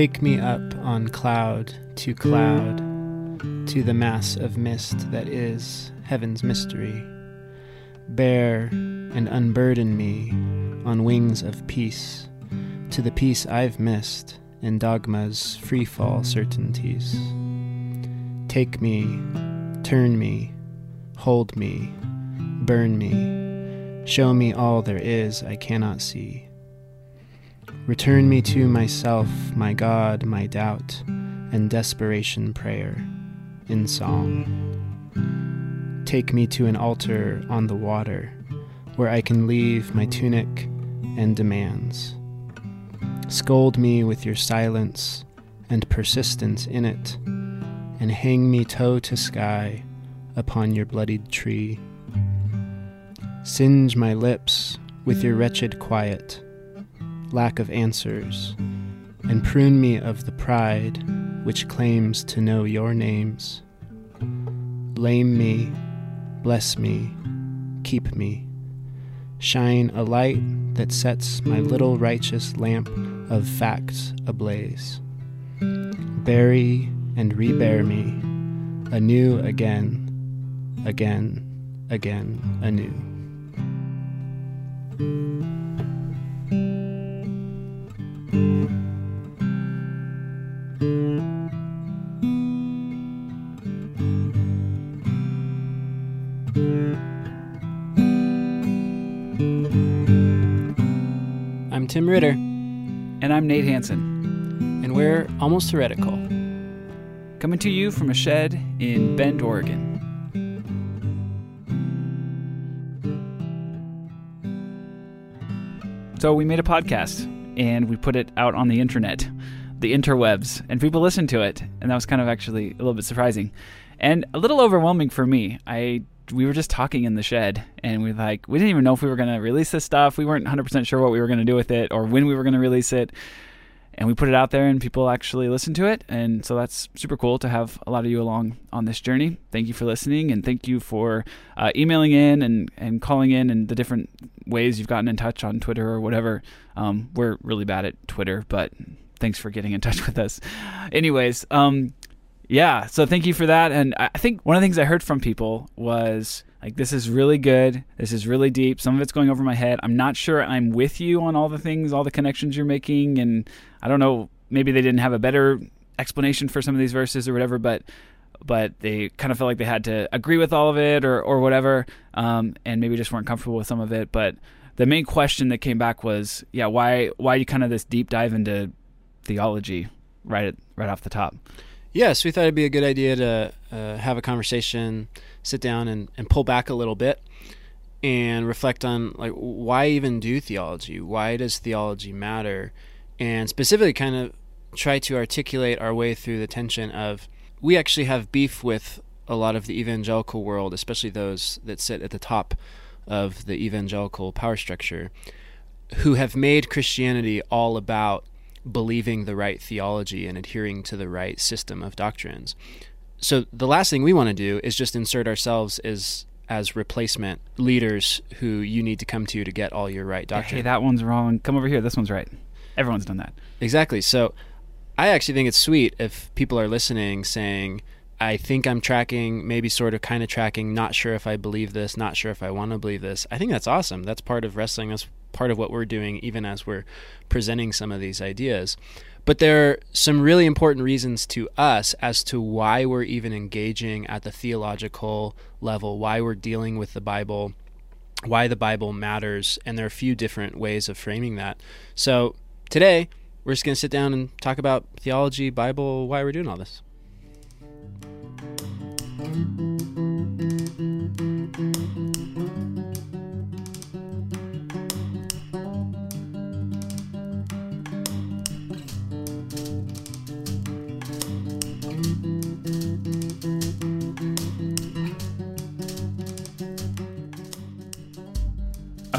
Take me up on cloud to cloud, to the mass of mist that is heaven's mystery. Bear and unburden me on wings of peace, to the peace I've missed in dogma's free fall certainties. Take me, turn me, hold me, burn me, show me all there is I cannot see. Return me to myself, my God, my doubt, and desperation prayer in song. Take me to an altar on the water where I can leave my tunic and demands. Scold me with your silence and persistence in it, and hang me toe to sky upon your bloodied tree. Singe my lips with your wretched quiet, lack of answers, and prune me of the pride which claims to know your names. Lame me, bless me, keep me. Shine a light that sets my little righteous lamp of facts ablaze. Bury and rebear me, anew again, again, again, anew. I'm Tim Ritter, And I'm Nate Hansen, and we're almost heretical. coming to you from a shed in Bend, Oregon. So we made a podcast and we put it out on the internet, the interwebs, and people listened to it, and that was kind of actually a little bit surprising and a little overwhelming for me. I we were just talking in the shed and we like we didn't even know if we were going to release this stuff. We weren't 100% sure what we were going to do with it or when we were going to release it. And we put it out there and people actually listen to it. And so that's super cool to have a lot of you along on this journey. Thank you for listening and thank you for uh, emailing in and, and calling in and the different ways you've gotten in touch on Twitter or whatever. Um, we're really bad at Twitter, but thanks for getting in touch with us. Anyways, um, yeah, so thank you for that. And I I think one of the things I heard from people was like, this is really good. This is really deep. Some of it's going over my head. I'm not sure I'm with you on all the things, all the connections you're making. And I don't know, maybe they didn't have a better explanation for some of these verses or whatever, but but they kind of felt like they had to agree with all of it or, or whatever, um, and maybe just weren't comfortable with some of it. But the main question that came back was, yeah, why why you kind of this deep dive into theology right right off the top? Yes, we thought it'd be a good idea to uh, have a conversation, sit down, and, and pull back a little bit, and reflect on like why even do theology? Why does theology matter? And specifically, kind of try to articulate our way through the tension of we actually have beef with a lot of the evangelical world, especially those that sit at the top of the evangelical power structure, who have made Christianity all about believing the right theology and adhering to the right system of doctrines. So the last thing we want to do is just insert ourselves as as replacement leaders who you need to come to to get all your right doctrine. Hey, that one's wrong. Come over here. This one's right. Everyone's done that. Exactly. So I actually think it's sweet if people are listening saying, I think I'm tracking, maybe sort of kind of tracking, not sure if I believe this, not sure if I want to believe this. I think that's awesome. That's part of wrestling. That's part of what we're doing, even as we're presenting some of these ideas. But there are some really important reasons to us as to why we're even engaging at the theological level, why we're dealing with the Bible, why the Bible matters. And there are a few different ways of framing that. So today, we're just going to sit down and talk about theology, Bible, why we're doing all this.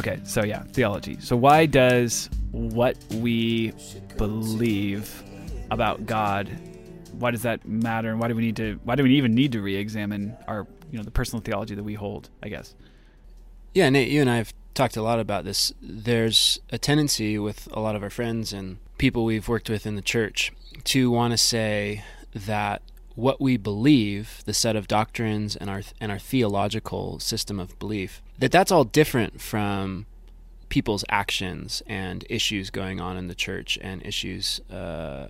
Okay, so yeah, theology. So why does what we believe about God why does that matter and why do we need to why do we even need to re-examine our you know the personal theology that we hold, I guess. Yeah, Nate, you and I have talked a lot about this. There's a tendency with a lot of our friends and people we've worked with in the church to want to say that what we believe, the set of doctrines and our and our theological system of belief, that that's all different from people's actions and issues going on in the church and issues uh,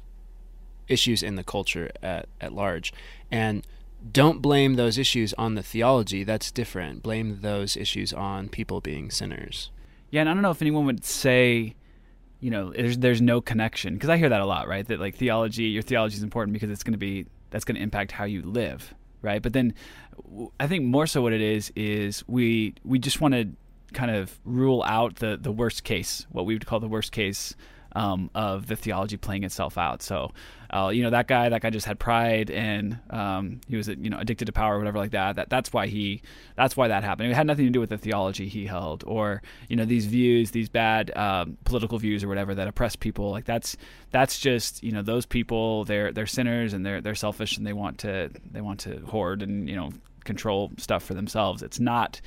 issues in the culture at, at large. And don't blame those issues on the theology. That's different. Blame those issues on people being sinners. Yeah, and I don't know if anyone would say, you know, there's there's no connection because I hear that a lot, right? That like theology, your theology is important because it's going to be that's going to impact how you live, right? But then I think more so what it is is we we just want to kind of rule out the the worst case, what we would call the worst case um, of the theology playing itself out. So, uh, you know, that guy, that guy just had pride and um, he was, you know, addicted to power or whatever like that. That that's why he, that's why that happened. It had nothing to do with the theology he held or you know these views, these bad um, political views or whatever that oppress people. Like that's that's just you know those people. They're they're sinners and they're they're selfish and they want to they want to hoard and you know control stuff for themselves. It's not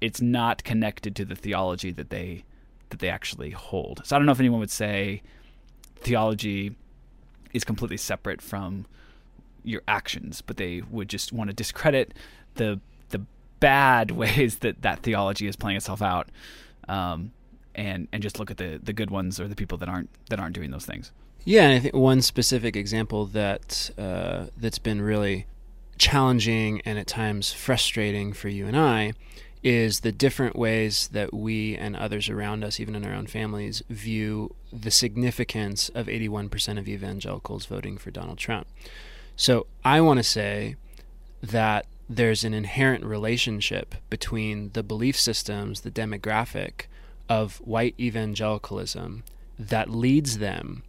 it's not connected to the theology that they that they actually hold. So I don't know if anyone would say theology is completely separate from your actions, but they would just want to discredit the the bad ways that that theology is playing itself out, um, and and just look at the the good ones or the people that aren't that aren't doing those things. Yeah, and I think one specific example that uh, that's been really challenging and at times frustrating for you and I is the different ways that we and others around us, even in our own families, view the significance of 81% of evangelicals voting for Donald Trump. So I want to say that there's an inherent relationship between the belief systems, the demographic of white evangelicalism that leads them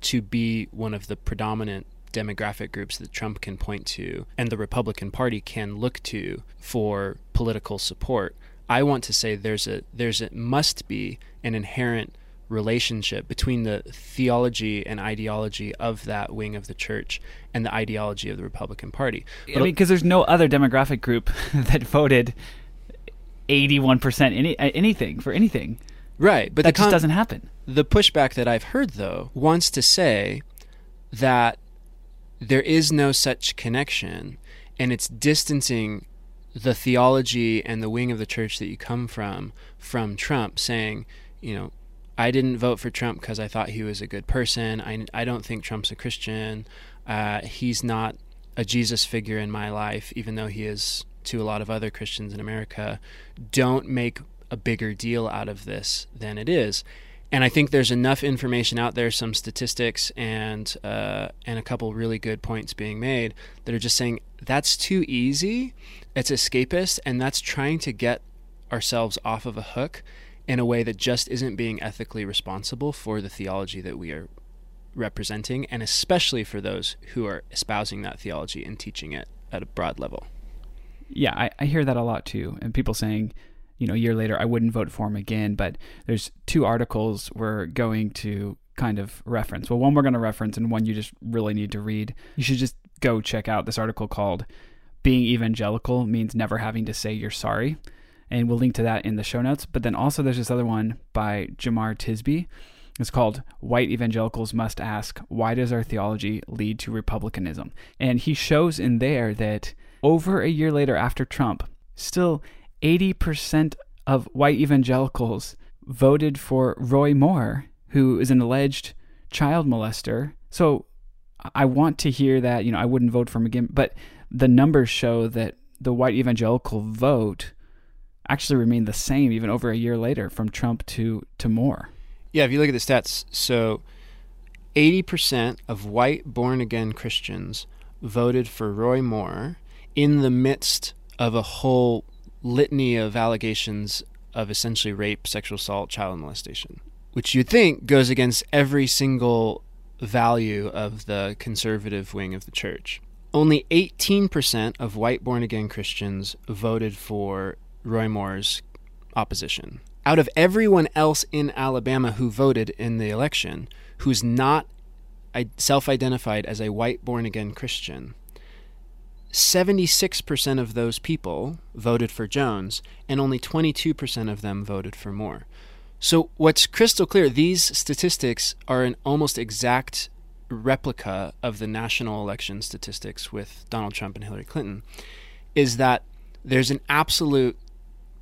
to be one of the predominant demographic groups that Trump can point to and the Republican Party can look to for political support. I want to say there's a there's a must be an inherent relationship between the theology and ideology of that wing of the church and the ideology of the Republican Party. But I mean, because there's no other demographic group that voted 81% any, uh, anything for anything. Right, but that just con- doesn't happen. The pushback that I've heard though wants to say that there is no such connection, and it's distancing the theology and the wing of the church that you come from from Trump, saying, you know, I didn't vote for Trump because I thought he was a good person. I, I don't think Trump's a Christian. Uh, he's not a Jesus figure in my life, even though he is to a lot of other Christians in America. Don't make a bigger deal out of this than it is and I think there's enough information out there, some statistics and uh, and a couple really good points being made that are just saying that's too easy, it's escapist, and that's trying to get ourselves off of a hook in a way that just isn't being ethically responsible for the theology that we are representing, and especially for those who are espousing that theology and teaching it at a broad level. Yeah, I, I hear that a lot too, and people saying you know, a year later, I wouldn't vote for him again. But there's two articles we're going to kind of reference. Well, one we're going to reference, and one you just really need to read. You should just go check out this article called Being Evangelical Means Never Having to Say You're Sorry. And we'll link to that in the show notes. But then also, there's this other one by Jemar Tisby. It's called White Evangelicals Must Ask Why Does Our Theology Lead to Republicanism? And he shows in there that over a year later after Trump, still 80% of white evangelicals voted for Roy Moore, who is an alleged child molester. So I want to hear that, you know, I wouldn't vote for him again, but the numbers show that the white evangelical vote actually remained the same even over a year later from Trump to to Moore. Yeah, if you look at the stats, so 80% of white born again Christians voted for Roy Moore in the midst of a whole litany of allegations of essentially rape, sexual assault, child molestation, which you'd think goes against every single value of the conservative wing of the church. Only 18% of white born again Christians voted for Roy Moore's opposition. Out of everyone else in Alabama who voted in the election, who's not self identified as a white born again Christian, 76% of those people voted for Jones, and only 22% of them voted for Moore. So, what's crystal clear, these statistics are an almost exact replica of the national election statistics with Donald Trump and Hillary Clinton, is that there's an absolute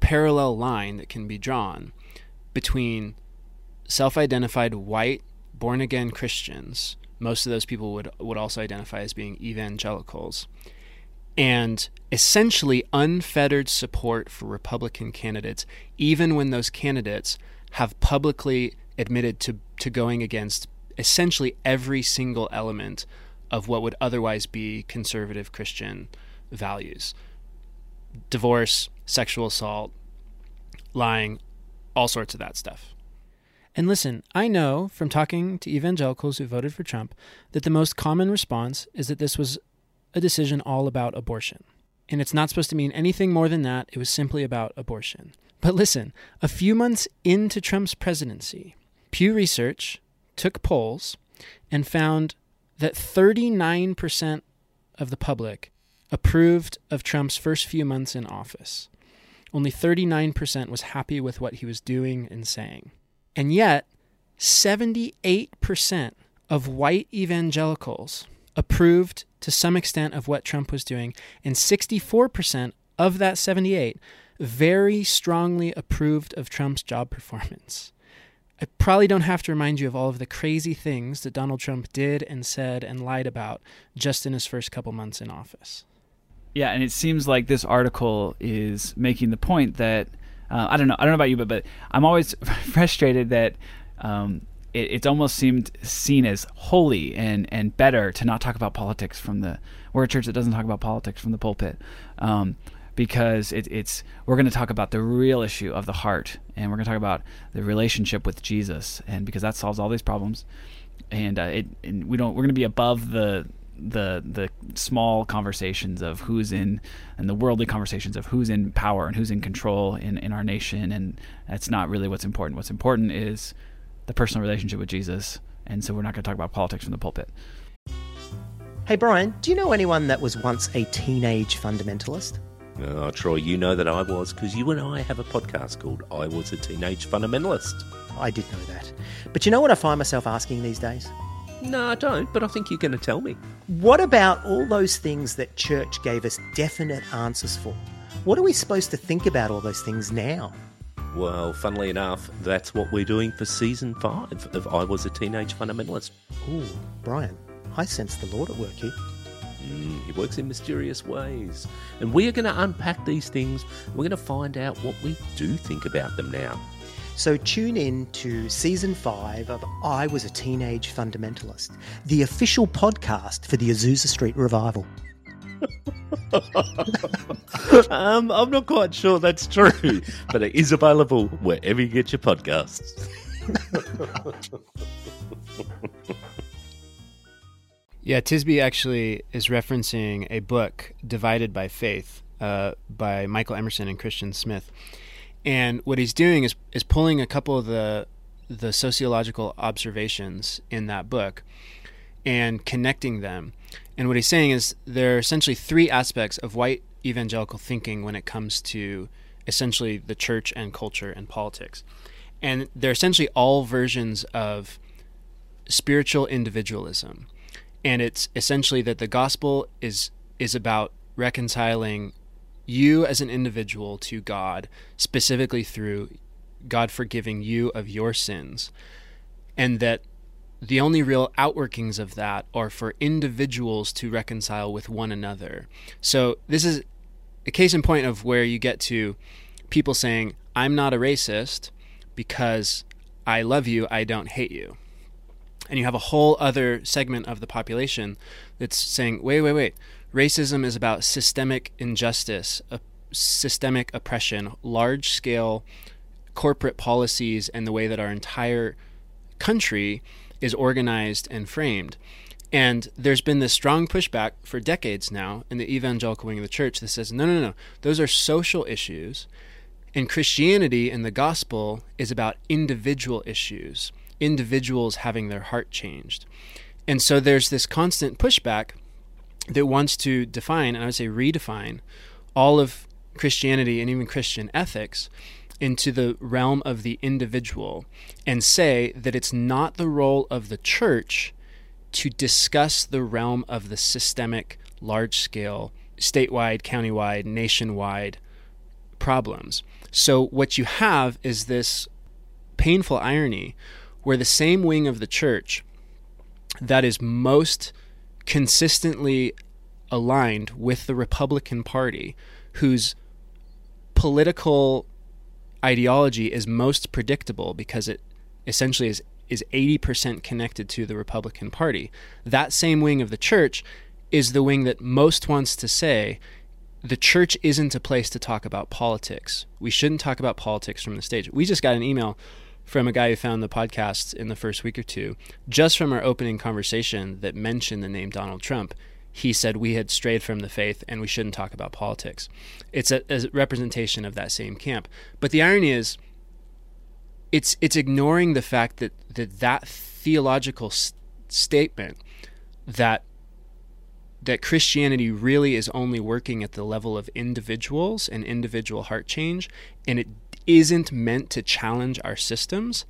parallel line that can be drawn between self identified white, born again Christians. Most of those people would, would also identify as being evangelicals. And essentially unfettered support for Republican candidates, even when those candidates have publicly admitted to, to going against essentially every single element of what would otherwise be conservative Christian values divorce, sexual assault, lying, all sorts of that stuff. And listen, I know from talking to evangelicals who voted for Trump that the most common response is that this was a decision all about abortion. And it's not supposed to mean anything more than that. It was simply about abortion. But listen, a few months into Trump's presidency, Pew Research took polls and found that 39% of the public approved of Trump's first few months in office. Only 39% was happy with what he was doing and saying. And yet, 78% of white evangelicals approved to some extent of what Trump was doing, and 64% of that 78 very strongly approved of Trump's job performance. I probably don't have to remind you of all of the crazy things that Donald Trump did and said and lied about just in his first couple months in office. Yeah, and it seems like this article is making the point that uh, I don't know. I don't know about you, but but I'm always frustrated that um, it, it's almost seemed seen as holy and and better to not talk about politics from the. We're a church that doesn't talk about politics from the pulpit. Um, because it, it's we're going to talk about the real issue of the heart, and we're going to talk about the relationship with Jesus, and because that solves all these problems, and uh, it and we don't we're going to be above the the the small conversations of who's in and the worldly conversations of who's in power and who's in control in, in our nation and that's not really what's important what's important is the personal relationship with jesus and so we're not going to talk about politics from the pulpit hey brian do you know anyone that was once a teenage fundamentalist Oh, Troy, you know that I was because you and I have a podcast called I Was a Teenage Fundamentalist. I did know that. But you know what I find myself asking these days? No, I don't, but I think you're going to tell me. What about all those things that church gave us definite answers for? What are we supposed to think about all those things now? Well, funnily enough, that's what we're doing for season five of I Was a Teenage Fundamentalist. Ooh, Brian, I sense the Lord at work here. Mm, he works in mysterious ways. And we are going to unpack these things. We're going to find out what we do think about them now. So tune in to season five of I Was a Teenage Fundamentalist, the official podcast for the Azusa Street Revival. um, I'm not quite sure that's true, but it is available wherever you get your podcasts. Yeah, Tisby actually is referencing a book, Divided by Faith, uh, by Michael Emerson and Christian Smith. And what he's doing is is pulling a couple of the the sociological observations in that book and connecting them. And what he's saying is there are essentially three aspects of white evangelical thinking when it comes to essentially the church and culture and politics. And they're essentially all versions of spiritual individualism. And it's essentially that the gospel is is about reconciling you as an individual to God, specifically through God forgiving you of your sins, and that the only real outworkings of that are for individuals to reconcile with one another. So, this is a case in point of where you get to people saying, I'm not a racist because I love you, I don't hate you. And you have a whole other segment of the population that's saying, wait, wait, wait racism is about systemic injustice, systemic oppression, large scale corporate policies, and the way that our entire country is organized and framed. And there's been this strong pushback for decades now in the evangelical wing of the church that says, no, no, no, those are social issues. And Christianity and the gospel is about individual issues, individuals having their heart changed. And so there's this constant pushback that wants to define, and I would say redefine, all of Christianity and even Christian ethics. Into the realm of the individual and say that it's not the role of the church to discuss the realm of the systemic, large scale, statewide, countywide, nationwide problems. So, what you have is this painful irony where the same wing of the church that is most consistently aligned with the Republican Party, whose political ideology is most predictable because it essentially is is 80% connected to the Republican Party. That same wing of the church is the wing that most wants to say the church isn't a place to talk about politics. We shouldn't talk about politics from the stage. We just got an email from a guy who found the podcast in the first week or two, just from our opening conversation that mentioned the name Donald Trump. He said we had strayed from the faith and we shouldn't talk about politics. It's a, a representation of that same camp. But the irony is, it's it's ignoring the fact that that, that theological s- statement that that Christianity really is only working at the level of individuals and individual heart change, and it isn't meant to challenge our systems,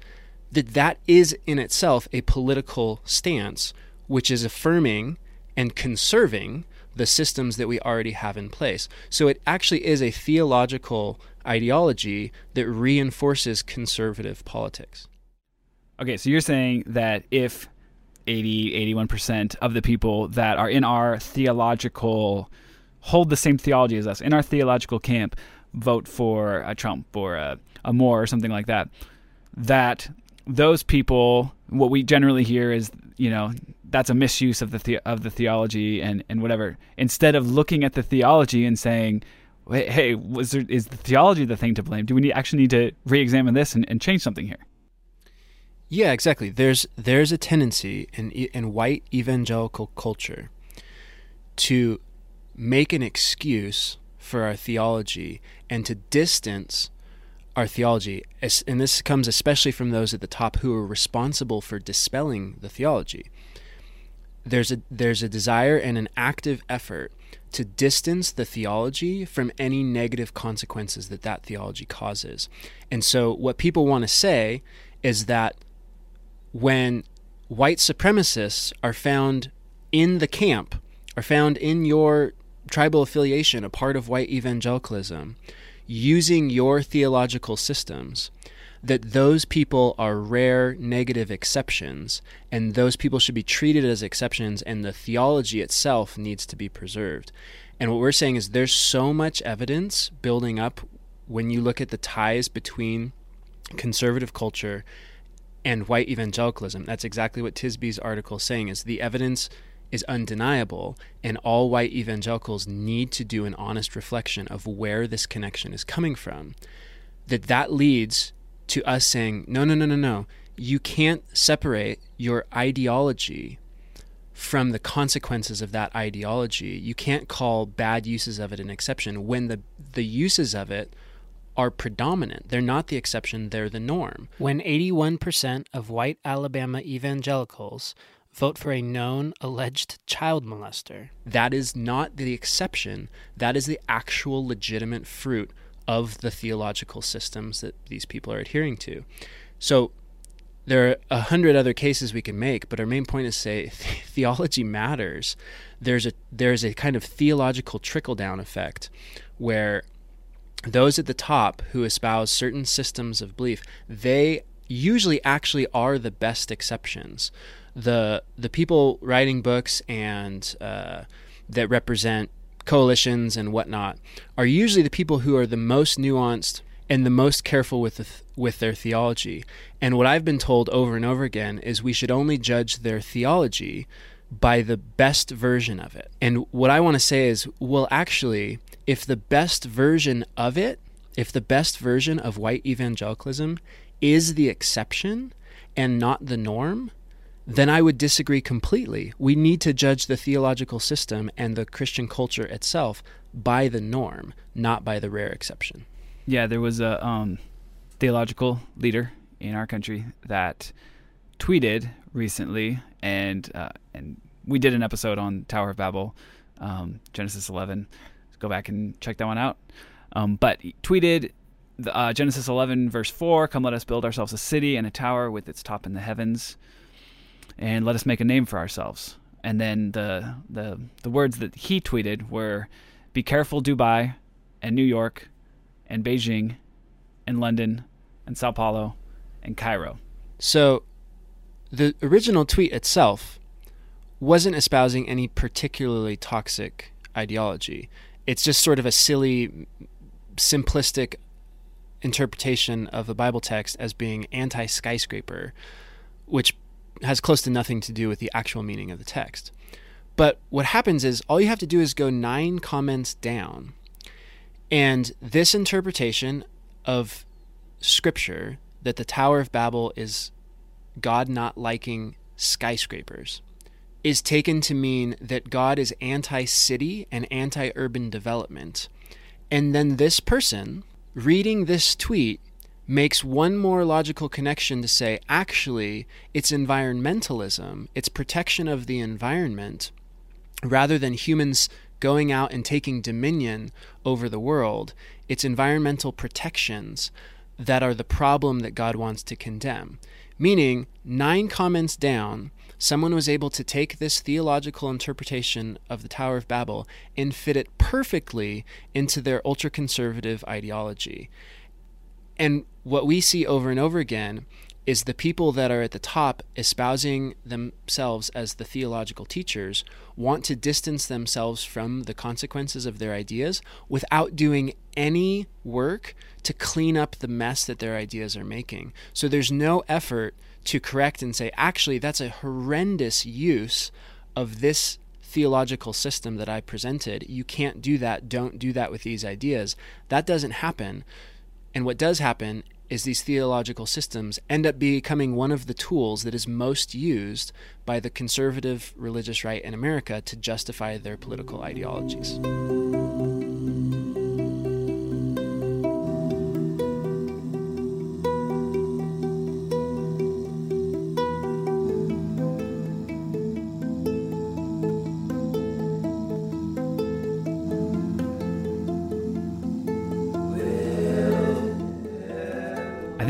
that that is in itself a political stance which is affirming and conserving the systems that we already have in place. So it actually is a theological ideology that reinforces conservative politics. Okay, so you're saying that if 80, 81% of the people that are in our theological, hold the same theology as us, in our theological camp, vote for a Trump or a, a Moore or something like that, that those people, what we generally hear is, you know, that's a misuse of the, the of the theology and, and whatever. Instead of looking at the theology and saying, hey, hey was there, is the theology the thing to blame? Do we need, actually need to re-examine this and, and change something here? Yeah, exactly. There's there's a tendency in in white evangelical culture to make an excuse for our theology and to distance our theology. And this comes especially from those at the top who are responsible for dispelling the theology. There's a there's a desire and an active effort to distance the theology from any negative consequences that that theology causes. And so what people want to say is that when white supremacists are found in the camp, are found in your tribal affiliation, a part of white evangelicalism, using your theological systems, that those people are rare negative exceptions, and those people should be treated as exceptions, and the theology itself needs to be preserved. And what we're saying is there's so much evidence building up when you look at the ties between conservative culture and white evangelicalism. That's exactly what Tisby's article is saying is the evidence is undeniable and all white evangelicals need to do an honest reflection of where this connection is coming from. That that leads to us saying, no, no, no, no, no. You can't separate your ideology from the consequences of that ideology. You can't call bad uses of it an exception when the the uses of it are predominant. They're not the exception, they're the norm. When 81% of white Alabama evangelicals vote for a known alleged child molester, that is not the exception, that is the actual legitimate fruit of the theological systems that these people are adhering to. So there are a hundred other cases we can make, but our main point is say theology matters. There's a there's a kind of theological trickle down effect where those at the top who espouse certain systems of belief, they usually actually are the best exceptions. The the people writing books and uh, that represent coalitions and whatnot are usually the people who are the most nuanced and the most careful with the th- with their theology. And what I've been told over and over again is we should only judge their theology by the best version of it. And what I want to say is, well, actually, if the best version of it, if the best version of white evangelicalism is the exception and not the norm, then I would disagree completely. We need to judge the theological system and the Christian culture itself by the norm, not by the rare exception. Yeah, there was a um, theological leader in our country that tweeted recently, and uh, and we did an episode on Tower of Babel, um, Genesis 11. Go back and check that one out. Um, but tweeted uh, Genesis 11, verse 4 Come, let us build ourselves a city and a tower with its top in the heavens, and let us make a name for ourselves. And then the, the, the words that he tweeted were Be careful, Dubai, and New York, and Beijing, and London, and Sao Paulo, and Cairo. So the original tweet itself wasn't espousing any particularly toxic ideology. It's just sort of a silly, simplistic interpretation of the Bible text as being anti skyscraper, which has close to nothing to do with the actual meaning of the text. But what happens is all you have to do is go nine comments down. And this interpretation of scripture that the Tower of Babel is God not liking skyscrapers is taken to mean that God is anti city and anti urban development. And then this person reading this tweet makes one more logical connection to say actually, it's environmentalism, it's protection of the environment, rather than humans going out and taking dominion over the world. It's environmental protections that are the problem that God wants to condemn. Meaning, nine comments down, someone was able to take this theological interpretation of the Tower of Babel and fit it perfectly into their ultra conservative ideology. And what we see over and over again is the people that are at the top espousing themselves as the theological teachers want to distance themselves from the consequences of their ideas without doing any work to clean up the mess that their ideas are making. So there's no effort to correct and say, actually, that's a horrendous use of this theological system that I presented. You can't do that. Don't do that with these ideas. That doesn't happen. And what does happen is these theological systems end up becoming one of the tools that is most used by the conservative religious right in America to justify their political ideologies.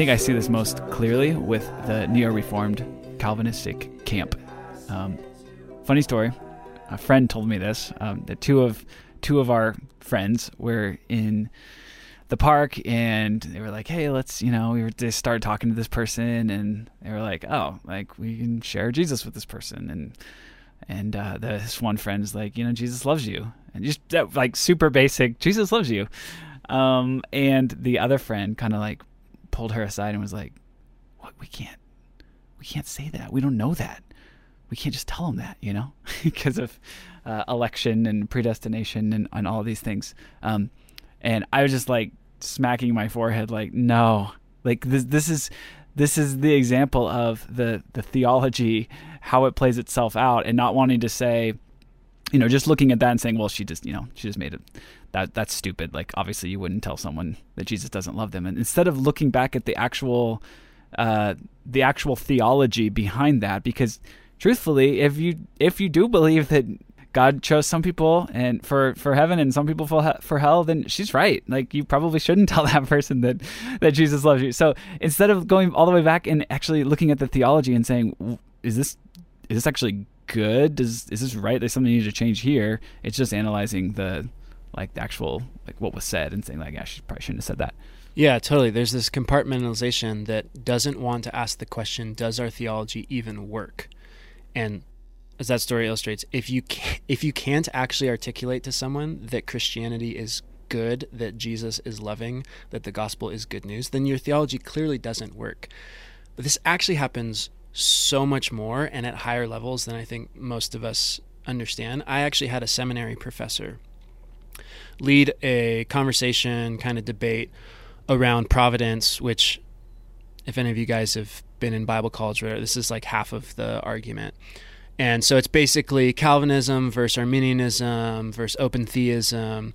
Think I see this most clearly with the neo reformed Calvinistic camp. Um, funny story. A friend told me this. Um, that two of two of our friends were in the park and they were like, "Hey, let's," you know, we were they started talking to this person and they were like, "Oh, like we can share Jesus with this person." And and uh, this one friend's like, "You know, Jesus loves you," and just like super basic, Jesus loves you. Um, and the other friend kind of like pulled her aside and was like, "What? We can't, we can't say that. We don't know that. We can't just tell them that, you know, because of uh, election and predestination and, and all these things." Um, and I was just like smacking my forehead, like, "No, like this. This is." This is the example of the, the theology, how it plays itself out, and not wanting to say, you know, just looking at that and saying, well, she just, you know, she just made it. That that's stupid. Like, obviously, you wouldn't tell someone that Jesus doesn't love them. And instead of looking back at the actual, uh, the actual theology behind that, because truthfully, if you if you do believe that God chose some people and for for heaven and some people for for hell, then she's right. Like you probably shouldn't tell that person that that Jesus loves you. So instead of going all the way back and actually looking at the theology and saying, is this is this actually good? Does is this right? There's something you need to change here. It's just analyzing the like the actual like what was said and saying like, yeah, she probably shouldn't have said that. Yeah, totally. There's this compartmentalization that doesn't want to ask the question, does our theology even work? And as that story illustrates, if you can, if you can't actually articulate to someone that Christianity is good, that Jesus is loving, that the gospel is good news, then your theology clearly doesn't work. But this actually happens so much more and at higher levels than I think most of us understand. I actually had a seminary professor lead a conversation, kind of debate around providence, which, if any of you guys have been in Bible college, this is like half of the argument. And so it's basically Calvinism versus Arminianism versus open theism,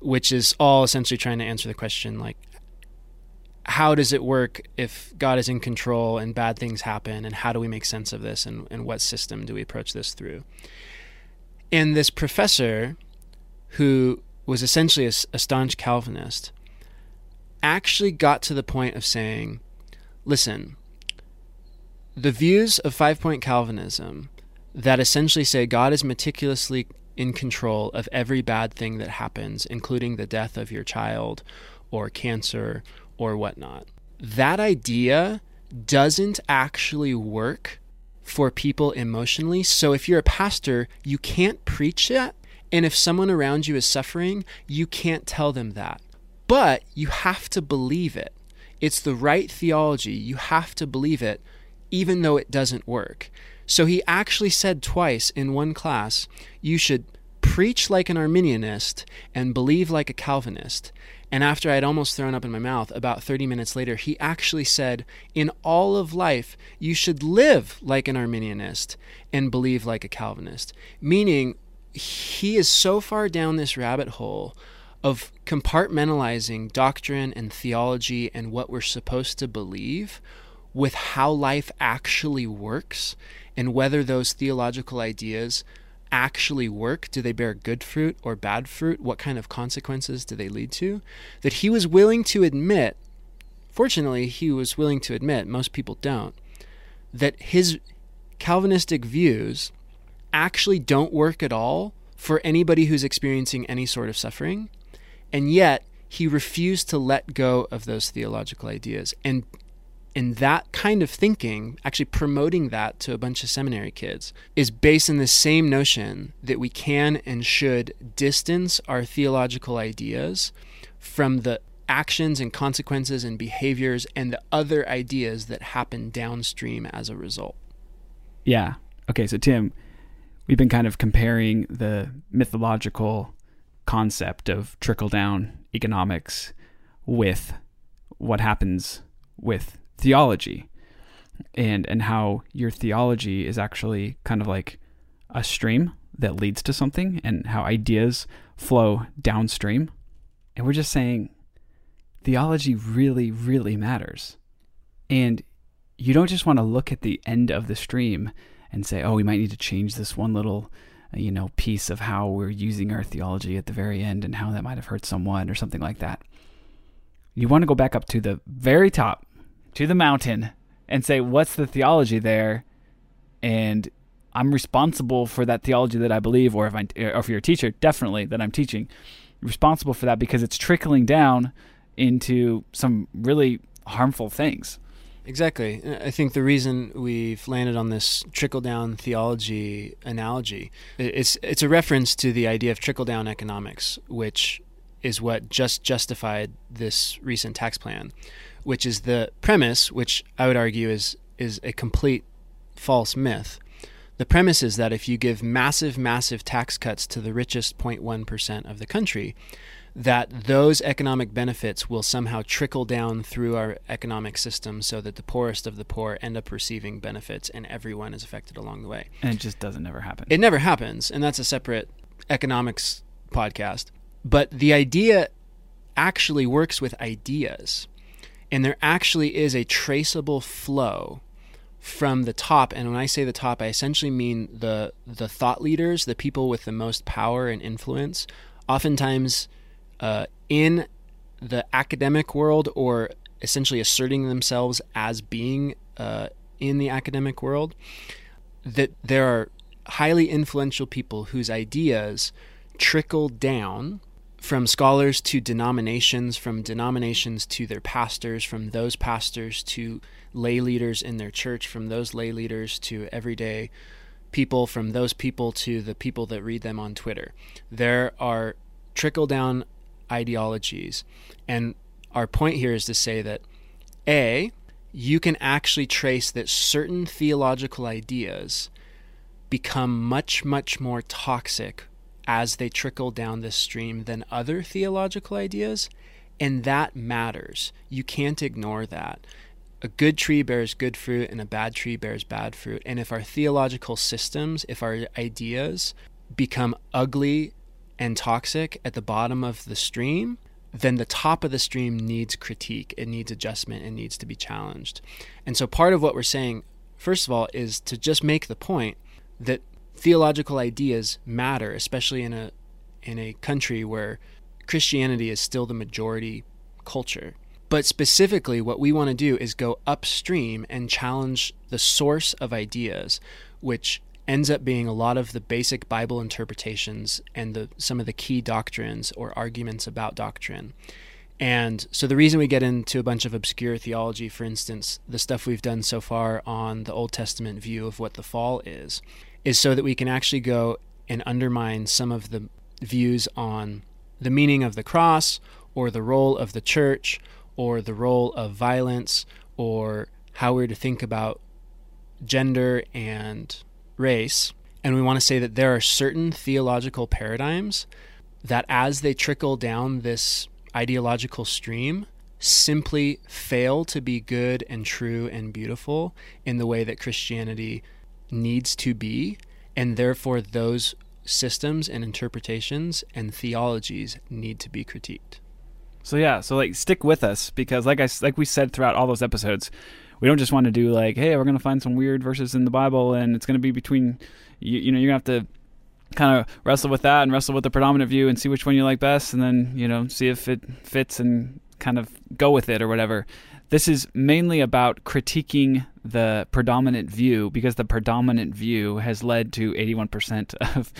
which is all essentially trying to answer the question like, how does it work if God is in control and bad things happen? And how do we make sense of this? And, and what system do we approach this through? And this professor, who was essentially a, a staunch Calvinist, actually got to the point of saying, listen, the views of five point Calvinism that essentially say God is meticulously in control of every bad thing that happens, including the death of your child or cancer or whatnot. That idea doesn't actually work for people emotionally. So if you're a pastor, you can't preach it. And if someone around you is suffering, you can't tell them that. But you have to believe it. It's the right theology. You have to believe it, even though it doesn't work. So he actually said twice in one class, you should preach like an Arminianist and believe like a Calvinist. And after I'd almost thrown up in my mouth, about 30 minutes later, he actually said, In all of life, you should live like an Arminianist and believe like a Calvinist. Meaning, he is so far down this rabbit hole of compartmentalizing doctrine and theology and what we're supposed to believe with how life actually works and whether those theological ideas actually work? Do they bear good fruit or bad fruit? What kind of consequences do they lead to? That he was willing to admit, fortunately, he was willing to admit, most people don't, that his Calvinistic views actually don't work at all for anybody who's experiencing any sort of suffering. And yet, he refused to let go of those theological ideas and and that kind of thinking, actually promoting that to a bunch of seminary kids, is based in the same notion that we can and should distance our theological ideas from the actions and consequences and behaviors and the other ideas that happen downstream as a result. Yeah. Okay, so Tim, we've been kind of comparing the mythological concept of trickle down economics with what happens with theology and and how your theology is actually kind of like a stream that leads to something and how ideas flow downstream. And we're just saying theology really really matters. And you don't just want to look at the end of the stream and say oh we might need to change this one little you know piece of how we're using our theology at the very end and how that might have hurt someone or something like that. You want to go back up to the very top to the mountain and say, what's the theology there? And I'm responsible for that theology that I believe, or if I, or if you're a teacher, definitely that I'm teaching, responsible for that because it's trickling down into some really harmful things. Exactly. I think the reason we've landed on this trickle down theology analogy it's it's a reference to the idea of trickle down economics, which is what just justified this recent tax plan which is the premise, which I would argue is is a complete false myth. The premise is that if you give massive, massive tax cuts to the richest 0.1% of the country, that those economic benefits will somehow trickle down through our economic system so that the poorest of the poor end up receiving benefits and everyone is affected along the way. And it just doesn't ever happen. It never happens, and that's a separate economics podcast. But the idea actually works with ideas. And there actually is a traceable flow from the top. And when I say the top, I essentially mean the the thought leaders, the people with the most power and influence, oftentimes uh, in the academic world or essentially asserting themselves as being uh, in the academic world. That there are highly influential people whose ideas trickle down from scholars to denominations, from denominations to their pastors, from those pastors to lay leaders in their church, from those lay leaders to everyday people, from those people to the people that read them on Twitter. There are trickle down ideologies. And our point here is to say that A, you can actually trace that certain theological ideas become much, much more toxic as they trickle down this stream than other theological ideas. And that matters. You can't ignore that. A good tree bears good fruit and a bad tree bears bad fruit. And if our theological systems, if our ideas become ugly and toxic at the bottom of the stream, then the top of the stream needs critique, it needs adjustment, it needs to be challenged. And so part of what we're saying, first of all, is to just make the point that theological ideas matter, especially in a in a country where Christianity is still the majority culture. But specifically, what we want to do is go upstream and challenge the source of ideas, which ends up being a lot of the basic Bible interpretations and the, some of the key doctrines or arguments about doctrine. And so the reason we get into a bunch of obscure theology, for instance, the stuff we've done so far on the Old Testament view of what the fall is, is so that we can actually go and undermine some of the views on the meaning of the cross or the role of the church or the role of violence or how we're to think about gender and race. And we want to say that there are certain theological paradigms that, as they trickle down this ideological stream, simply fail to be good and true and beautiful in the way that Christianity needs to be. And therefore, those systems and interpretations and theologies need to be critiqued. So yeah, so like stick with us because like I like we said throughout all those episodes, we don't just want to do like, hey, we're gonna find some weird verses in the Bible and it's gonna be between you, you know you're gonna have to kind of wrestle with that and wrestle with the predominant view and see which one you like best and then you know see if it fits and kind of go with it or whatever. This is mainly about critiquing the predominant view because the predominant view has led to 81% of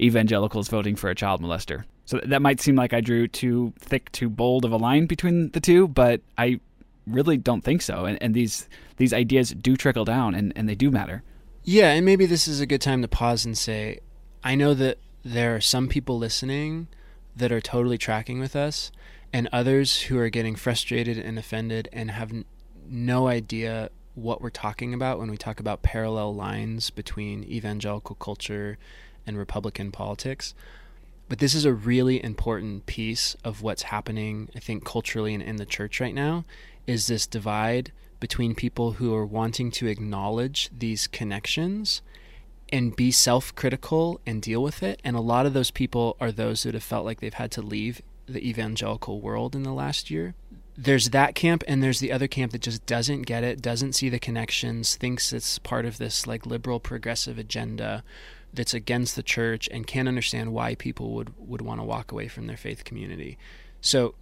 evangelicals voting for a child molester. So that might seem like I drew too thick, too bold of a line between the two, but I really don't think so. And, and these these ideas do trickle down and, and they do matter. Yeah, and maybe this is a good time to pause and say, I know that there are some people listening that are totally tracking with us, and others who are getting frustrated and offended and have n- no idea what we're talking about when we talk about parallel lines between evangelical culture and Republican politics. But this is a really important piece of what's happening, I think, culturally and in the church right now, is this divide between people who are wanting to acknowledge these connections and be self critical and deal with it. And a lot of those people are those that have felt like they've had to leave the evangelical world in the last year. There's that camp, and there's the other camp that just doesn't get it, doesn't see the connections, thinks it's part of this like liberal progressive agenda that's against the church, and can't understand why people would, would want to walk away from their faith community. So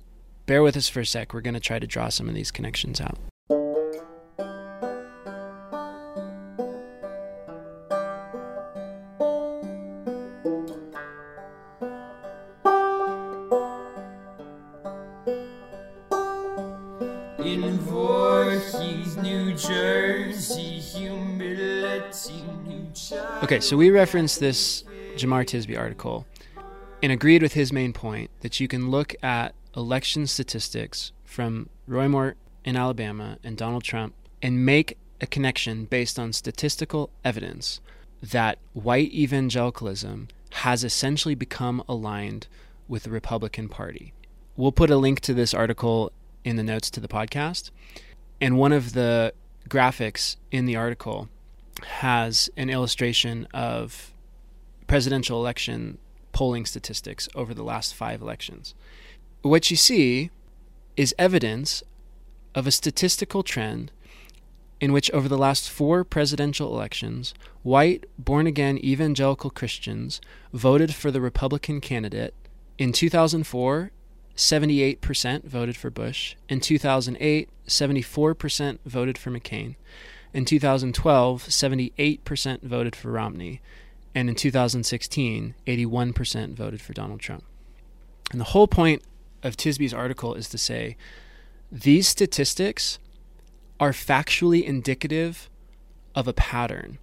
bear with us for a sec. We're going to try to draw some of these connections out. Okay, so we referenced this Jemar Tisby article and agreed with his main point that you can look at election statistics from Roy Moore in Alabama and Donald Trump and make a connection based on statistical evidence that white evangelicalism has essentially become aligned with the Republican Party. We'll put a link to this article in the notes to the podcast. And one of the graphics in the article has an illustration of presidential election polling statistics over the last five elections. What you see is evidence of a statistical trend in which, over the last four presidential elections, white, born again evangelical Christians voted for the Republican candidate. In 2004, 78% voted for Bush. In 2008, 74% voted for McCain. In 2012, 78% voted for Romney. And in 2016, 81% voted for Donald Trump. And the whole point of Tisby's article is to say these statistics are factually indicative of a pattern.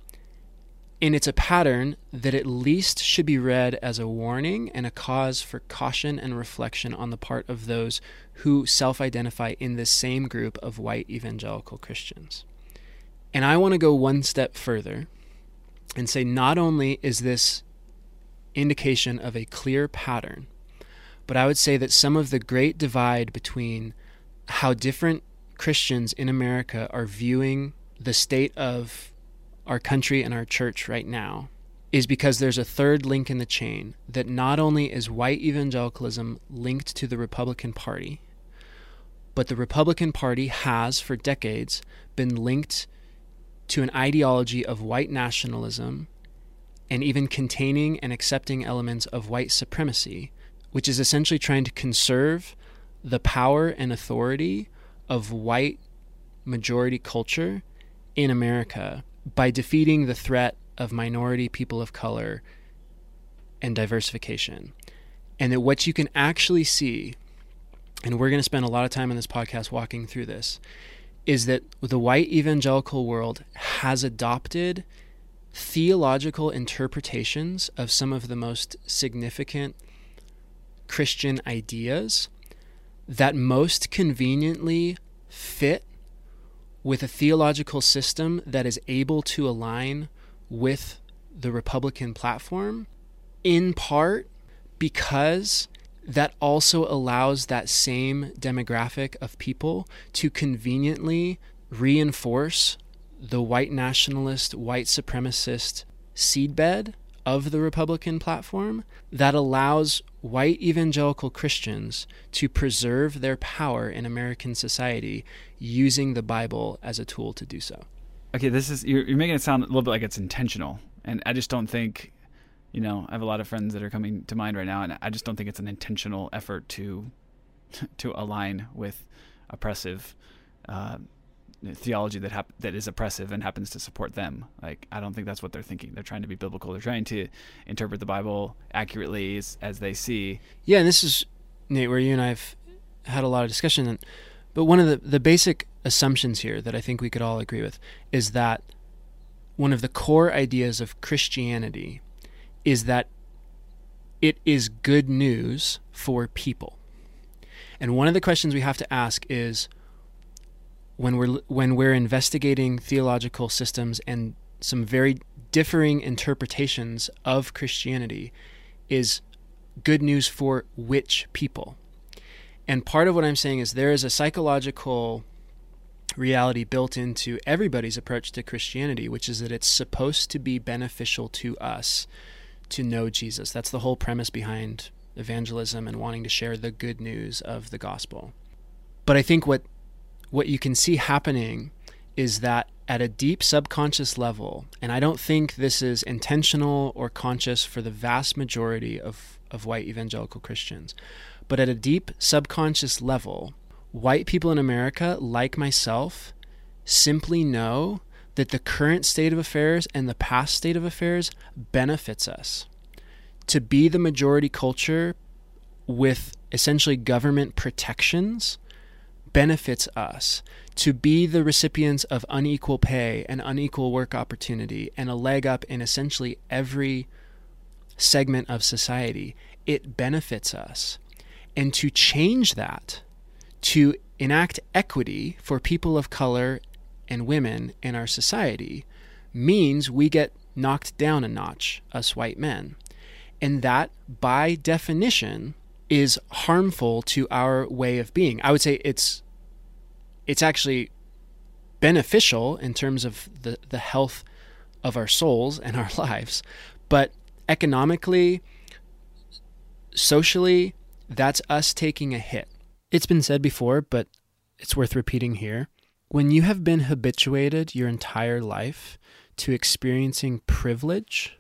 And it's a pattern that at least should be read as a warning and a cause for caution and reflection on the part of those who self identify in this same group of white evangelical Christians. And I want to go one step further and say not only is this indication of a clear pattern, but I would say that some of the great divide between how different Christians in America are viewing the state of our country and our church right now is because there's a third link in the chain that not only is white evangelicalism linked to the Republican Party, but the Republican Party has for decades been linked to an ideology of white nationalism and even containing and accepting elements of white supremacy, which is essentially trying to conserve the power and authority of white majority culture in America by defeating the threat of minority people of color and diversification. And that what you can actually see, and we're going to spend a lot of time in this podcast walking through this, is that the white evangelical world has adopted theological interpretations of some of the most significant Christian ideas that most conveniently fit with a theological system that is able to align with the Republican platform, in part because that also allows that same demographic of people to conveniently reinforce the white nationalist, white supremacist seedbed of the Republican platform that allows white evangelical Christians to preserve their power in American society using the Bible as a tool to do so. Okay, this is you're, you're making it sound a little bit like it's intentional, and I just don't think, you know, I have a lot of friends that are coming to mind right now, and I just don't think it's an intentional effort to to align with oppressive uh, theology that hap- that is oppressive and happens to support them. Like I don't think that's what they're thinking. They're trying to be biblical. They're trying to interpret the Bible accurately as, as they see. Yeah, and this is Nate, where you and I've had a lot of discussion. But one of the the basic assumptions here that I think we could all agree with is that one of the core ideas of Christianity is that it is good news for people. And one of the questions we have to ask is when we're when we're investigating theological systems and some very differing interpretations of Christianity is good news for which people. And part of what I'm saying is there is a psychological reality built into everybody's approach to Christianity, which is that it's supposed to be beneficial to us to know Jesus. That's the whole premise behind evangelism and wanting to share the good news of the gospel. But I think what what you can see happening is that at a deep subconscious level, and I don't think this is intentional or conscious for the vast majority of, of white evangelical Christians, but at a deep subconscious level, white people in America, like myself, simply know that the current state of affairs and the past state of affairs benefits us. To be the majority culture with essentially government protections benefits us to be the recipients of unequal pay and unequal work opportunity and a leg up in essentially every segment of society. It benefits us. And to change that, to enact equity for people of color and women in our society, means we get knocked down a notch, us white men. And that, by definition, is harmful to our way of being. I would say it's it's actually beneficial in terms of the, the health of our souls and our lives, but economically, socially, that's us taking a hit. It's been said before, but it's worth repeating here. When you have been habituated your entire life to experiencing privilege,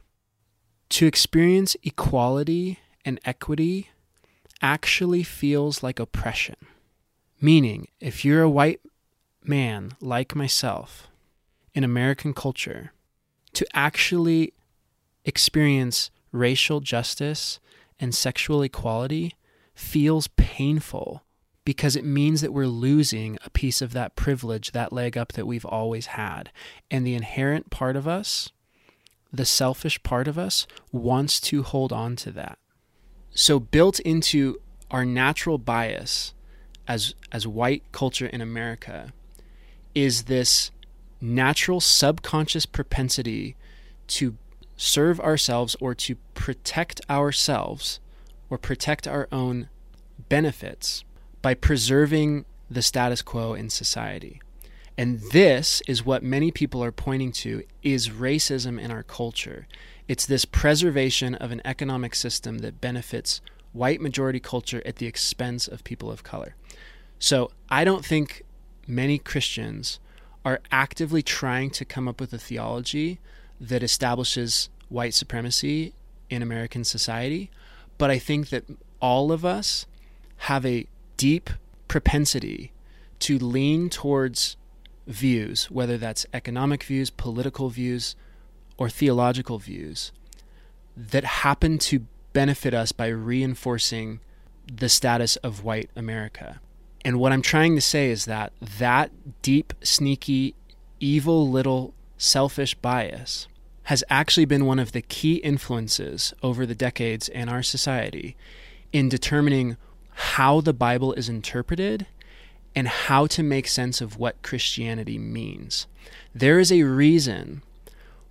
to experience equality and equity actually feels like oppression. Meaning, if you're a white man like myself in American culture, to actually experience racial justice and sexual equality feels painful because it means that we're losing a piece of that privilege, that leg up that we've always had. And the inherent part of us, the selfish part of us, wants to hold on to that. So, built into our natural bias as, as white culture in America is this natural subconscious propensity to serve ourselves or to protect ourselves or protect our own benefits by preserving the status quo in society. And this is what many people are pointing to is racism in our culture. It's this preservation of an economic system that benefits white majority culture at the expense of people of color. So I don't think many Christians are actively trying to come up with a theology that establishes white supremacy in American society. But I think that all of us have a deep propensity to lean towards views, whether that's economic views, political views, or theological views, that happen to benefit us by reinforcing the status of white America. And what I'm trying to say is that that deep, sneaky, evil little selfish bias has actually been one of the key influences over the decades in our society in determining how the Bible is interpreted and how to make sense of what Christianity means. There is a reason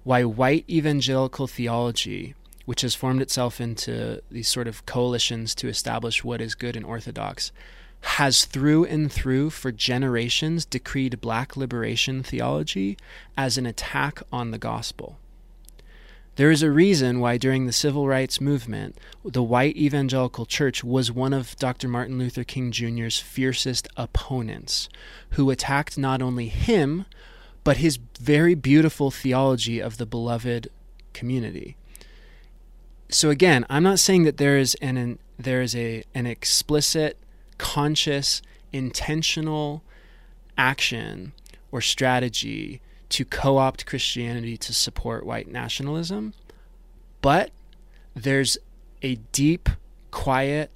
why white evangelical theology, which has formed itself into these sort of coalitions to establish what is good and orthodox, has through and through for generations decreed black liberation theology as an attack on the gospel. There is a reason why during the civil rights movement, the white evangelical church was one of Dr. Martin Luther King Jr.'s fiercest opponents, who attacked not only him, but his very beautiful theology of the beloved community. So again, I'm not saying that there is an, an there is a an explicit, conscious, intentional action or strategy to co opt Christianity to support white nationalism, but there's a deep, quiet,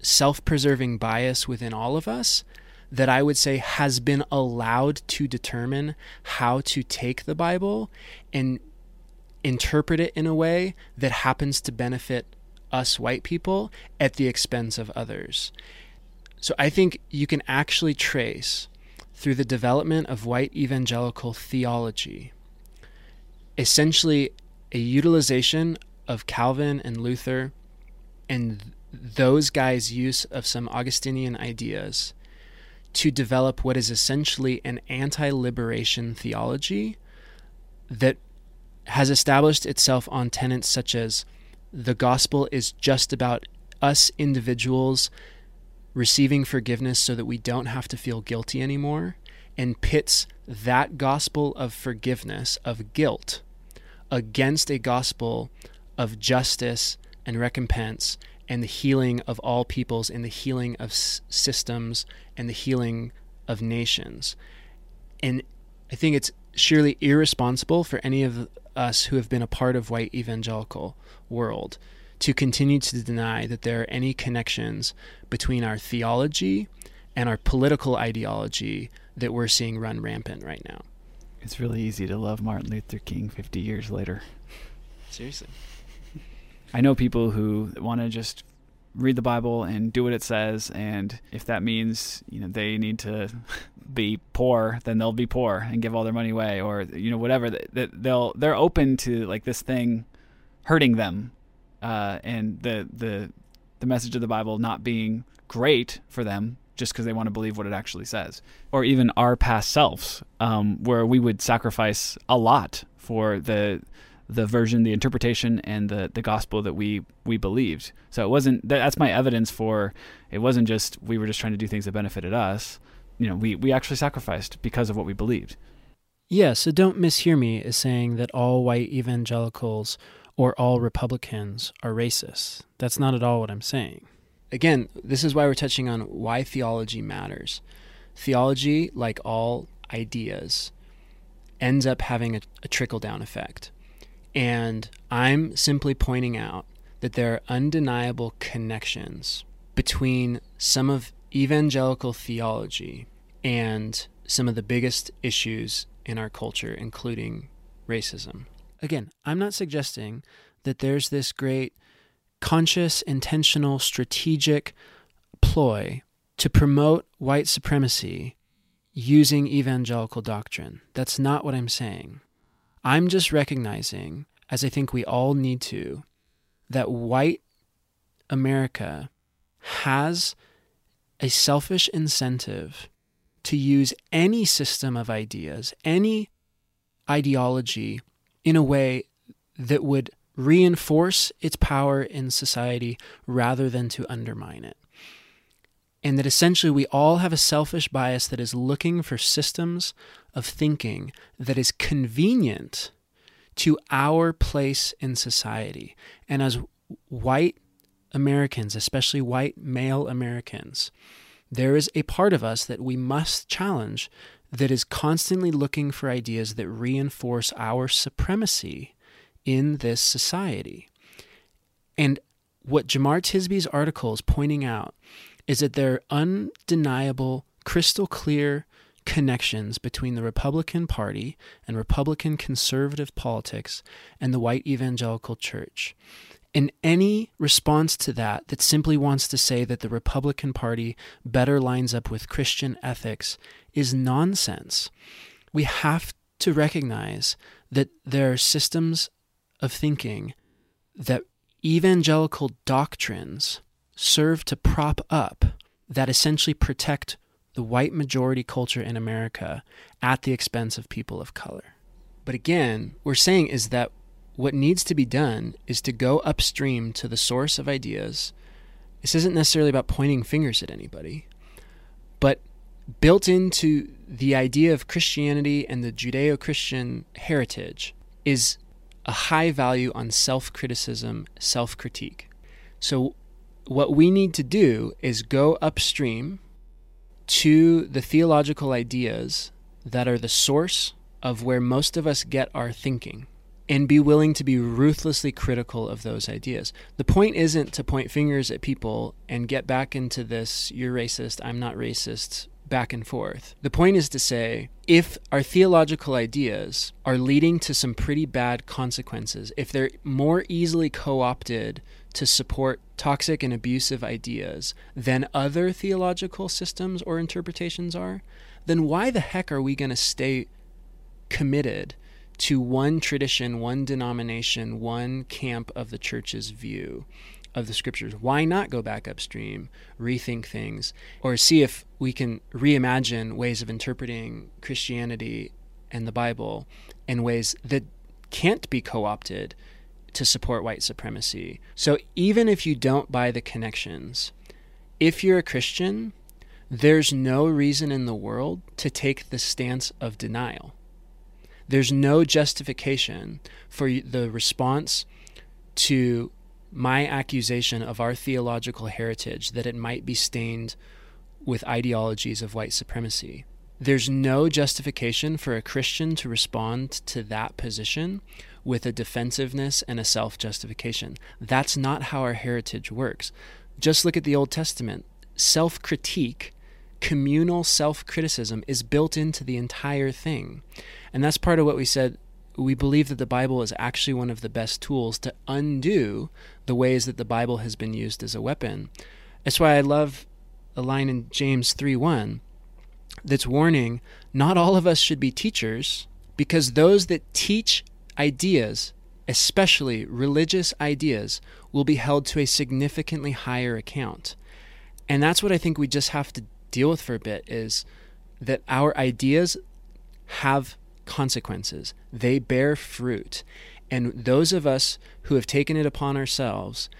self preserving bias within all of us that I would say has been allowed to determine how to take the Bible and interpret it in a way that happens to benefit us white people at the expense of others. So I think you can actually trace through the development of white evangelical theology, essentially a utilization of Calvin and Luther and those guys' use of some Augustinian ideas to develop what is essentially an anti liberation theology that has established itself on tenets such as the gospel is just about us individuals receiving forgiveness so that we don't have to feel guilty anymore, and pits that gospel of forgiveness, of guilt, against a gospel of justice and recompense and the healing of all peoples and the healing of s- systems and the healing of nations. And I think it's surely irresponsible for any of us who have been a part of white evangelical world to continue to deny that there are any connections between our theology and our political ideology that we're seeing run rampant right now. It's really easy to love Martin Luther King 50 years later. Seriously. I know people who want to just read the Bible and do what it says, and if that means you know they need to be poor, then they'll be poor and give all their money away, or you know whatever. That they'll they're open to like this thing hurting them, uh, and the the the message of the Bible not being great for them just because they want to believe what it actually says, or even our past selves, um, where we would sacrifice a lot for the the version, the interpretation, and the the gospel that we we believed. So it wasn't that, that's my evidence for it wasn't just we were just trying to do things that benefited us. You know, we we actually sacrificed because of what we believed. Yeah, so don't mishear me as saying that all white evangelicals or all Republicans are racist. That's not at all what I'm saying. Again, this is why we're touching on why theology matters. Theology, like all ideas, ends up having a, a trickle down effect. And I'm simply pointing out that there are undeniable connections between some of evangelical theology and some of the biggest issues in our culture, including racism. Again, I'm not suggesting that there's this great conscious, intentional, strategic ploy to promote white supremacy using evangelical doctrine. That's not what I'm saying. I'm just recognizing, as I think we all need to, that white America has a selfish incentive to use any system of ideas, any ideology, in a way that would reinforce its power in society rather than to undermine it. And that essentially we all have a selfish bias that is looking for systems of thinking that is convenient to our place in society. And as white Americans, especially white male Americans, there is a part of us that we must challenge that is constantly looking for ideas that reinforce our supremacy in this society. And what Jemar Tisby's article is pointing out is that there are undeniable, crystal clear connections between the Republican Party and Republican conservative politics and the white evangelical church. And any response to that that simply wants to say that the Republican Party better lines up with Christian ethics is nonsense. We have to recognize that there are systems of thinking that evangelical doctrines serve to prop up that essentially protect the white majority culture in America at the expense of people of color. But again, we're saying is that what needs to be done is to go upstream to the source of ideas. This isn't necessarily about pointing fingers at anybody, but built into the idea of Christianity and the Judeo Christian heritage is a high value on self criticism, self critique. So, what we need to do is go upstream to the theological ideas that are the source of where most of us get our thinking and be willing to be ruthlessly critical of those ideas. The point isn't to point fingers at people and get back into this you're racist, I'm not racist back and forth. The point is to say if our theological ideas are leading to some pretty bad consequences, if they're more easily co opted to support toxic and abusive ideas than other theological systems or interpretations are, then why the heck are we going to stay committed to one tradition, one denomination, one camp of the church's view of the scriptures. Why not go back upstream, rethink things, or see if we can reimagine ways of interpreting Christianity and the Bible in ways that can't be co opted to support white supremacy? So even if you don't buy the connections, if you're a Christian, there's no reason in the world to take the stance of denial. There's no justification for the response to my accusation of our theological heritage that it might be stained with ideologies of white supremacy. There's no justification for a Christian to respond to that position with a defensiveness and a self justification. That's not how our heritage works. Just look at the Old Testament. Self critique, communal self criticism, is built into the entire thing. And that's part of what we said. We believe that the Bible is actually one of the best tools to undo the ways that the Bible has been used as a weapon. That's why I love a line in James 3 1 that's warning not all of us should be teachers, because those that teach ideas, especially religious ideas, will be held to a significantly higher account. And that's what I think we just have to deal with for a bit is that our ideas have consequences, they bear fruit. And those of us who have taken it upon ourselves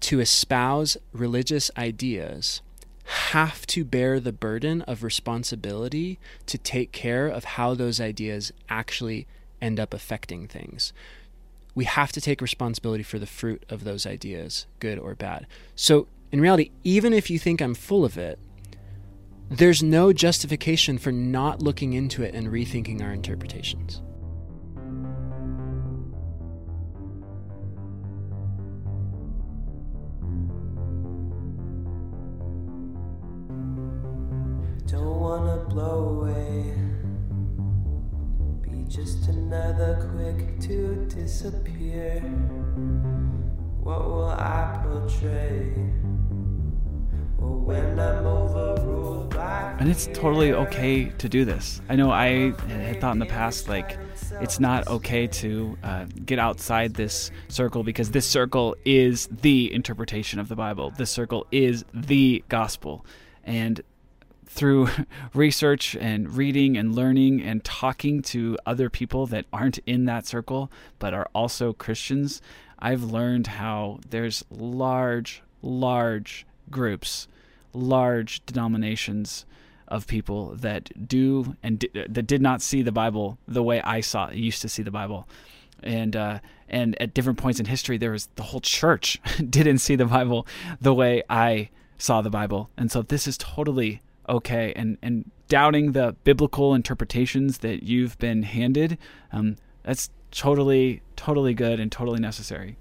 to espouse religious ideas have to bear the burden of responsibility to take care of how those ideas actually end up affecting things. We have to take responsibility for the fruit of those ideas, good or bad. So, in reality, even if you think I'm full of it, there's no justification for not looking into it and rethinking our interpretations. Don't wanna blow away. Be just another quick to disappear. What will I portray? Or when I'm overruled And it's totally okay to do this. I know I had thought in the past, like, it's not okay to uh, get outside this circle because this circle is the interpretation of the Bible. This circle is the gospel. And through research and reading and learning and talking to other people that aren't in that circle but are also Christians, I've learned how there's large, large groups, large denominations of people that do and di- that did not see the Bible the way I saw used to see the Bible. And uh, and at different points in history, there was the whole church didn't see the Bible the way I saw the Bible. And so this is totally okay. And, and doubting the biblical interpretations that you've been handed, um, that's totally, totally good and totally necessary.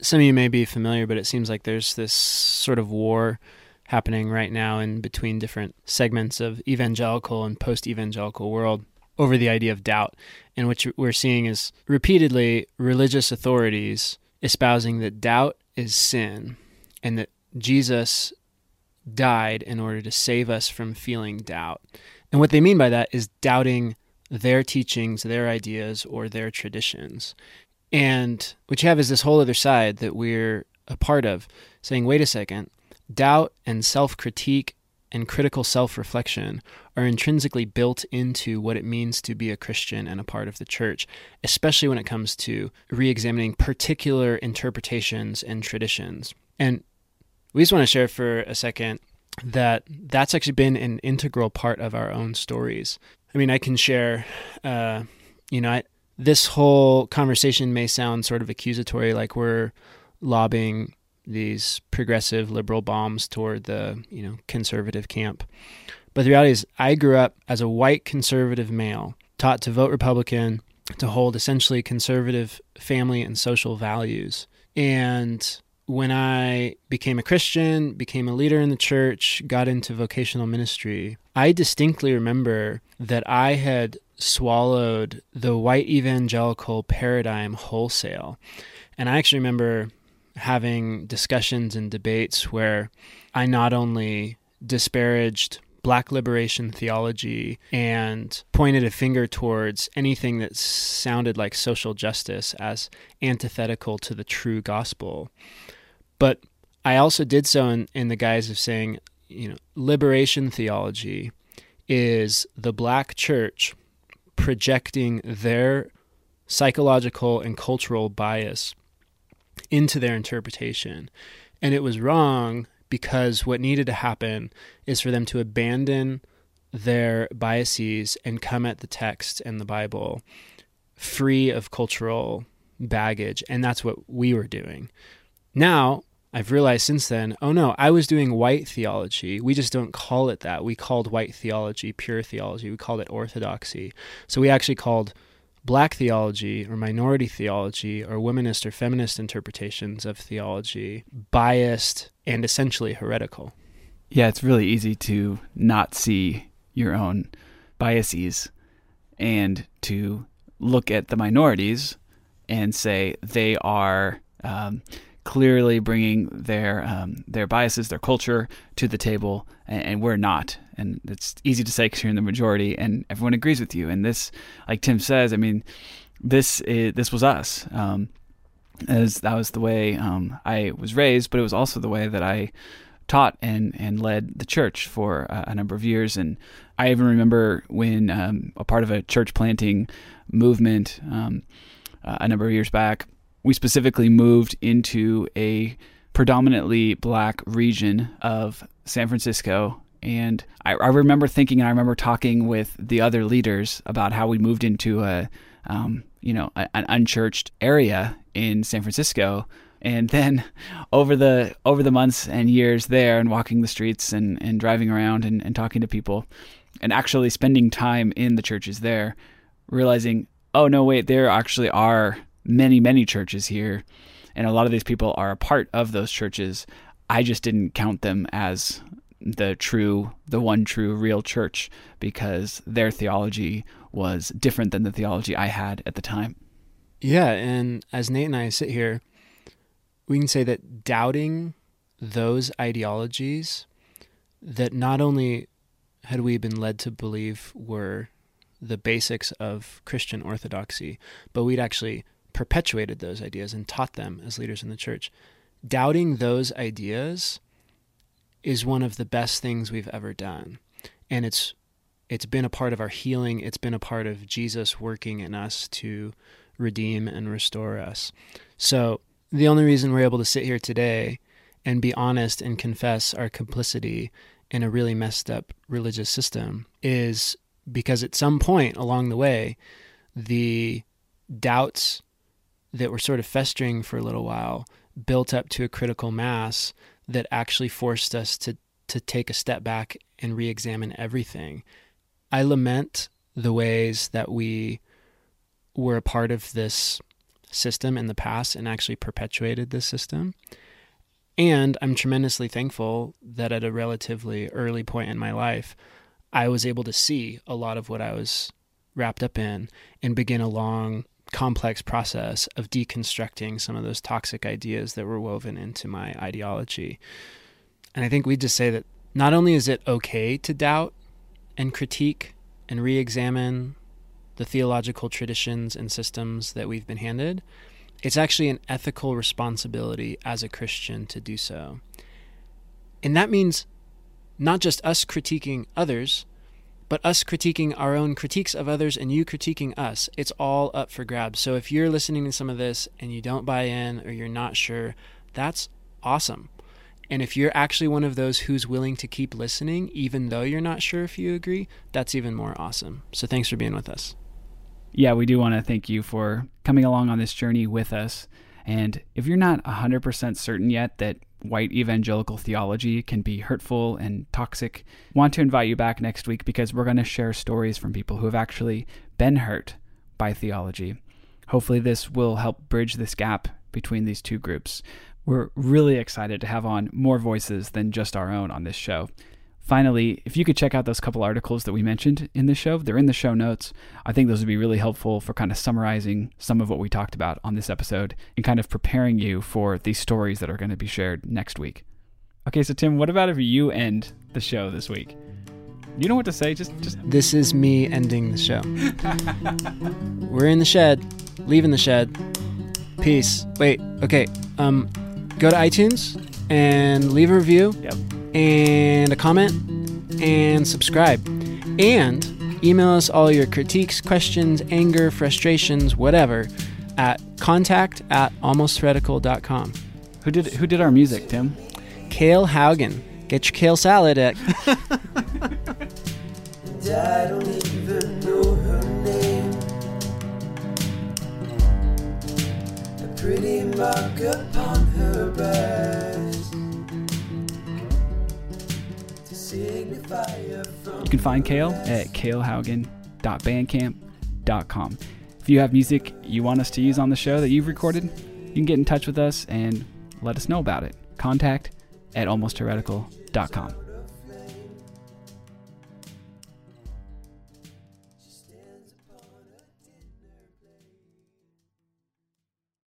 Some of you may be familiar, but it seems like there's this sort of war happening right now in between different segments of evangelical and post evangelical world over the idea of doubt. And what we're seeing is repeatedly religious authorities espousing that doubt is sin and that Jesus died in order to save us from feeling doubt. And what they mean by that is doubting their teachings, their ideas, or their traditions. And what you have is this whole other side that we're a part of saying, wait a second, doubt and self critique and critical self reflection are intrinsically built into what it means to be a Christian and a part of the church, especially when it comes to re examining particular interpretations and traditions. And we just want to share for a second that that's actually been an integral part of our own stories. I mean, I can share, uh, you know, I, this whole conversation may sound sort of accusatory, like we're lobbying these progressive liberal bombs toward the you know conservative camp. But the reality is, I grew up as a white conservative male, taught to vote Republican, to hold essentially conservative family and social values. And when I became a Christian, became a leader in the church, got into vocational ministry, I distinctly remember that I had swallowed the white evangelical paradigm wholesale. And I actually remember having discussions and debates where I not only disparaged black liberation theology and pointed a finger towards anything that sounded like social justice as antithetical to the true gospel. But I also did so in, in the guise of saying, you know, liberation theology is the black church projecting their psychological and cultural bias into their interpretation. And it was wrong because what needed to happen is for them to abandon their biases and come at the text and the Bible free of cultural baggage. And that's what we were doing. Now, I've realized since then, oh no, I was doing white theology. We just don't call it that. We called white theology pure theology. We called it orthodoxy. So we actually called black theology or minority theology or womanist or feminist interpretations of theology biased and essentially heretical. Yeah, it's really easy to not see your own biases and to look at the minorities and say they are um, clearly bringing their um, their biases, their culture to the table, and, and we're not. And it's easy to say because you're in the majority, and everyone agrees with you. And this, like Tim says, I mean, this is, this was us. Um, as that was the way um, I was raised, but it was also the way that I taught and and led the church for a, a number of years. And I even remember when um, a part of a church planting movement um, uh, a number of years back we specifically moved into a predominantly black region of San Francisco. And I, I, remember thinking, and I remember talking with the other leaders about how we moved into a, um, you know, a, an unchurched area in San Francisco. And then over the over the months and years there, and walking the streets and, and driving around and, and talking to people, and actually spending time in the churches there, realizing, oh no, wait, there actually are many, many churches here, and a lot of these people are a part of those churches. I just didn't count them as the true, the one true, real church because their theology was different than the theology I had at the time. Yeah, and as Nate and I sit here, we can say that doubting those ideologies that not only had we been led to believe were the basics of Christian orthodoxy, but we'd actually perpetuated those ideas and taught them as leaders in the church. Doubting those ideas is one of the best things we've ever done. And it's it's been a part of our healing, it's been a part of Jesus working in us to redeem and restore us. So, the only reason we're able to sit here today and be honest and confess our complicity in a really messed up religious system is because at some point along the way, the doubts that were sort of festering for a little while built up to a critical mass that actually forced us to to take a step back and re-examine everything. I lament the ways that we were a part of this system in the past and actually perpetuated this system. And I'm tremendously thankful that at a relatively early point in my life, I was able to see a lot of what I was wrapped up in and begin a long, complex process of deconstructing some of those toxic ideas that were woven into my ideology. And I think we just say that not only is it okay to doubt and critique and re examine the theological traditions and systems that we've been handed, it's actually an ethical responsibility as a Christian to do so. And that means not just us critiquing others, but us critiquing our own critiques of others and you critiquing us. It's all up for grabs. So if you're listening to some of this and you don't buy in or you're not sure, that's awesome. And if you're actually one of those who's willing to keep listening, even though you're not sure if you agree, that's even more awesome. So thanks for being with us. Yeah, we do want to thank you for coming along on this journey with us. And if you're not 100% certain yet that white evangelical theology can be hurtful and toxic, want to invite you back next week because we're going to share stories from people who have actually been hurt by theology. Hopefully, this will help bridge this gap between these two groups. We're really excited to have on more voices than just our own on this show. Finally, if you could check out those couple articles that we mentioned in the show, they're in the show notes. I think those would be really helpful for kind of summarizing some of what we talked about on this episode and kind of preparing you for these stories that are going to be shared next week. Okay, so Tim, what about if you end the show this week? You know what to say. Just, just. This is me ending the show. We're in the shed, leaving the shed. Peace. Wait. Okay. Um, go to iTunes and leave a review Yep. And a comment and subscribe. And email us all your critiques, questions, anger, frustrations, whatever at contact at almostheretical.com. Who did who did our music, Tim? Kale Haugen. Get your kale salad at And I don't even know her name. A pretty mark upon her breast You can find Kale at kalehaugen.bandcamp.com. If you have music you want us to use on the show that you've recorded, you can get in touch with us and let us know about it. Contact at almostheretical.com.